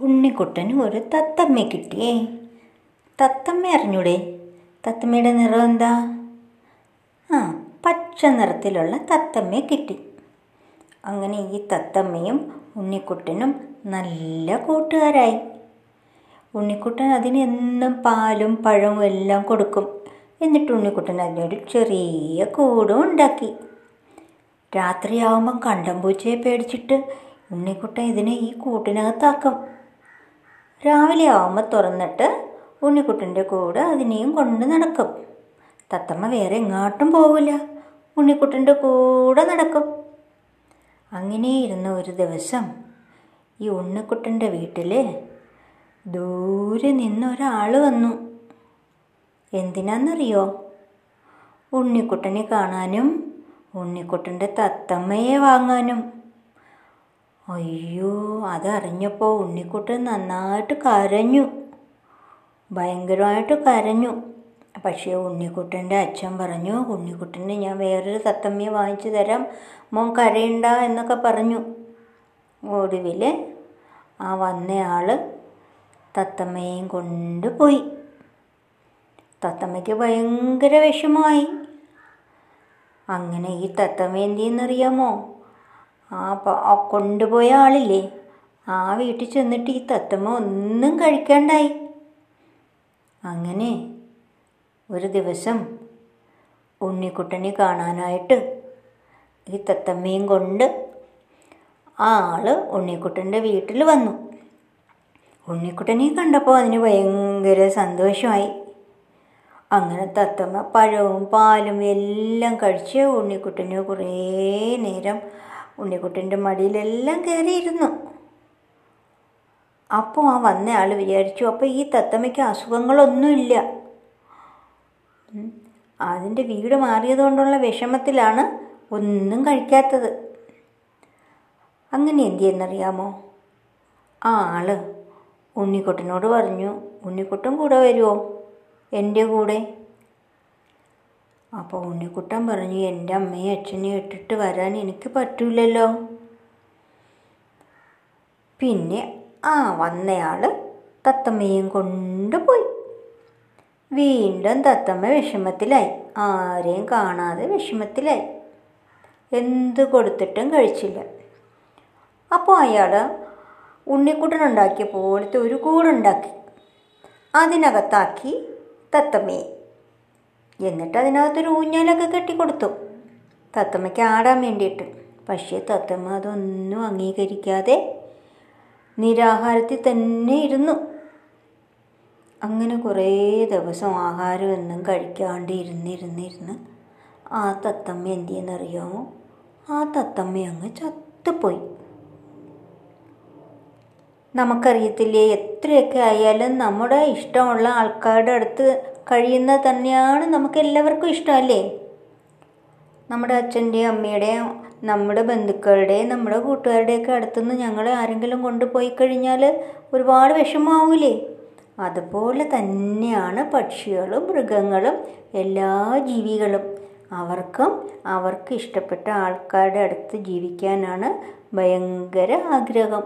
ഉണ്ണിക്കുട്ടന് ഒരു തത്തമ്മ കിട്ടിയേ. തത്തമ്മ അറിഞ്ഞൂടെ? തത്തമ്മയുടെ നിറം എന്താ? ആ പച്ച നിറത്തിലുള്ള തത്തമ്മയെ കിട്ടി. അങ്ങനെ ഈ തത്തമ്മയും ഉണ്ണിക്കുട്ടനും നല്ല കൂട്ടുകാരായി. ഉണ്ണിക്കുട്ടൻ അതിന് എന്നും പാലും പഴവും എല്ലാം കൊടുക്കും. എന്നിട്ട് ഉണ്ണിക്കുട്ടൻ അതിനൊരു ചെറിയ കൂടും ഉണ്ടാക്കി. രാത്രിയാവുമ്പം കണ്ടംപൂച്ചയെ പേടിച്ചിട്ട് ഉണ്ണിക്കുട്ടൻ ഇതിനെ ഈ കൂട്ടിനകത്താക്കും. രാവിലെ ആവുമ്പോൾ തുറന്നിട്ട് ഉണ്ണിക്കുട്ടന്റെ കൂടെ അതിനെയും കൊണ്ട് നടക്കും. തത്തമ്മ വേറെ എങ്ങാട്ടും പോവില്ല. ഉണ്ണിക്കുട്ടന്റെ കൂടെ നടക്കും. അങ്ങനെ ഇരുന്ന ഒരു ദിവസം ഈ ഉണ്ണിക്കുട്ടന്റെ വീട്ടിൽ ദൂരെ നിന്ന് ഒരാൾ വന്നു. എന്തിനാണെന്നറിയോ ഉണ്ണിക്കുട്ടനെ കാണാനും ഉണ്ണിക്കുട്ടന്റെ തത്തമ്മയെ വാങ്ങാനും. അയ്യോ അതറിഞ്ഞപ്പോൾ ഉണ്ണിക്കുട്ടൻ നന്നായിട്ട് കരഞ്ഞു. ഭയങ്കരമായിട്ട് കരഞ്ഞു. പക്ഷേ ഉണ്ണിക്കുട്ടന്റെ അച്ഛൻ പറഞ്ഞു ഉണ്ണിക്കുട്ടന് ഞാൻ വേറൊരു തത്തമ്മയെ വാങ്ങിച്ചു തരാം മോൻ കരയണ്ട എന്നൊക്കെ പറഞ്ഞു. ഒടുവിൽ ആ വന്നയാൾ തത്തമ്മയെയും കൊണ്ടുപോയി തത്തമ്മയ്ക്ക് ഭയങ്കര വിഷമമായി. അങ്ങനെ ഈ തത്തമ്മ എന്ത് ചെയ്യുന്നറിയാമോ ആ കൊണ്ടുപോയ ആളില്ലേ? ആ വീട്ടിൽ ചെന്നിട്ട് ഈ തത്തമ്മ ഒന്നും കഴിക്കാണ്ടായി. അങ്ങനെ ഒരു ദിവസം ഉണ്ണിക്കുട്ടനെ കാണാനായിട്ട് ഈ തത്തമ്മയും കൊണ്ട് ആ ആൾ ഉണ്ണിക്കുട്ടന്റെ വീട്ടിൽ വന്നു. ഉണ്ണിക്കുട്ടനെ കണ്ടപ്പോൾ അതിന് ഭയങ്കര സന്തോഷമായി. അങ്ങനെ തത്തമ്മ പഴവും പാലും എല്ലാം കഴിച്ച് ഉണ്ണിക്കുട്ടന് കുറേ നേരം ഉണ്ണിക്കുട്ടന്റെ മടിയിലെല്ലാം കയറിയിരുന്നു. അപ്പോൾ ആ വന്ന ആൾ വിചാരിച്ചു അപ്പോൾ ഈ തത്തമ്മയ്ക്ക് അസുഖങ്ങളൊന്നുമില്ല. അതിന്റെ വീട് മാറിയതുകൊണ്ടുള്ള വിഷമത്തിലാണ് ഒന്നും കഴിക്കാത്തത്. അങ്ങനെ എന്ത് ചെയ്യുന്നറിയാമോ? ആ ആൾ ഉണ്ണിക്കുട്ടനോട് പറഞ്ഞു ഉണ്ണിക്കുട്ടൻ കൂടെ വരുമോ എന്റെ കൂടെ. അപ്പോൾ ഉണ്ണിക്കുട്ടൻ പറഞ്ഞു എന്റെ അമ്മയും അച്ഛനെയും ഇട്ടിട്ട് വരാൻ എനിക്ക് പറ്റൂലല്ലോ. പിന്നെ ആ വന്നയാൾ തത്തമ്മയും കൊണ്ടുപോയി. വീണ്ടും തത്തമ്മ വിഷമത്തിലായി. ആരെയും കാണാതെ വിഷമത്തിലായി. എന്ത് കൊടുത്തിട്ടും കഴിച്ചില്ല. അപ്പോൾ അയാൾ ഉണ്ണിക്കുട്ടനുണ്ടാക്കിയ പോലത്തെ ഒരു കൂടുണ്ടാക്കി അതിനകത്താക്കി തത്തമ്മയെ. എന്നിട്ട് അതിനകത്തൊരു ഊഞ്ഞാലൊക്കെ കെട്ടിക്കൊടുത്തു. തത്തമ്മയ്ക്ക് ആടാൻ വേണ്ടിയിട്ട്. പക്ഷേ തത്തമ്മ അതൊന്നും അംഗീകരിക്കാതെ നിരാഹാരത്തിൽ തന്നെ ഇരുന്നു. അങ്ങനെ കുറേ ദിവസം ആഹാരമൊന്നും കഴിക്കാണ്ട് ഇരുന്നിരുന്നിരുന്ന് ആ തത്തമ്മ എന്ത് ചെയ്യുന്നറിയാമോ ആ തത്തമ്മ അങ്ങ് ചത്തുപോയി. നമുക്കറിയത്തില്ലേ എത്രയൊക്കെ ആയാലും നമ്മുടെ ഇഷ്ടമുള്ള ആൾക്കാരുടെ അടുത്ത് കഴിയുന്നത് തന്നെയാണ് നമുക്ക് എല്ലാവർക്കും ഇഷ്ടമല്ലേ? നമ്മുടെ അച്ഛന്റെയും അമ്മയുടെയും നമ്മുടെ ബന്ധുക്കളുടെയും നമ്മുടെ കൂട്ടുകാരുടെയൊക്കെ അടുത്തുനിന്ന് ഞങ്ങൾ ആരെങ്കിലും കൊണ്ടുപോയി കഴിഞ്ഞാൽ ഒരുപാട് വിഷമാവൂലേ അതുപോലെ തന്നെയാണ് പക്ഷികളും മൃഗങ്ങളും എല്ലാ ജീവികളും. അവർക്കും അവർക്ക് ഇഷ്ടപ്പെട്ട ആൾക്കാരുടെ അടുത്ത് ജീവിക്കാനാണ് ഭയങ്കര ആഗ്രഹം.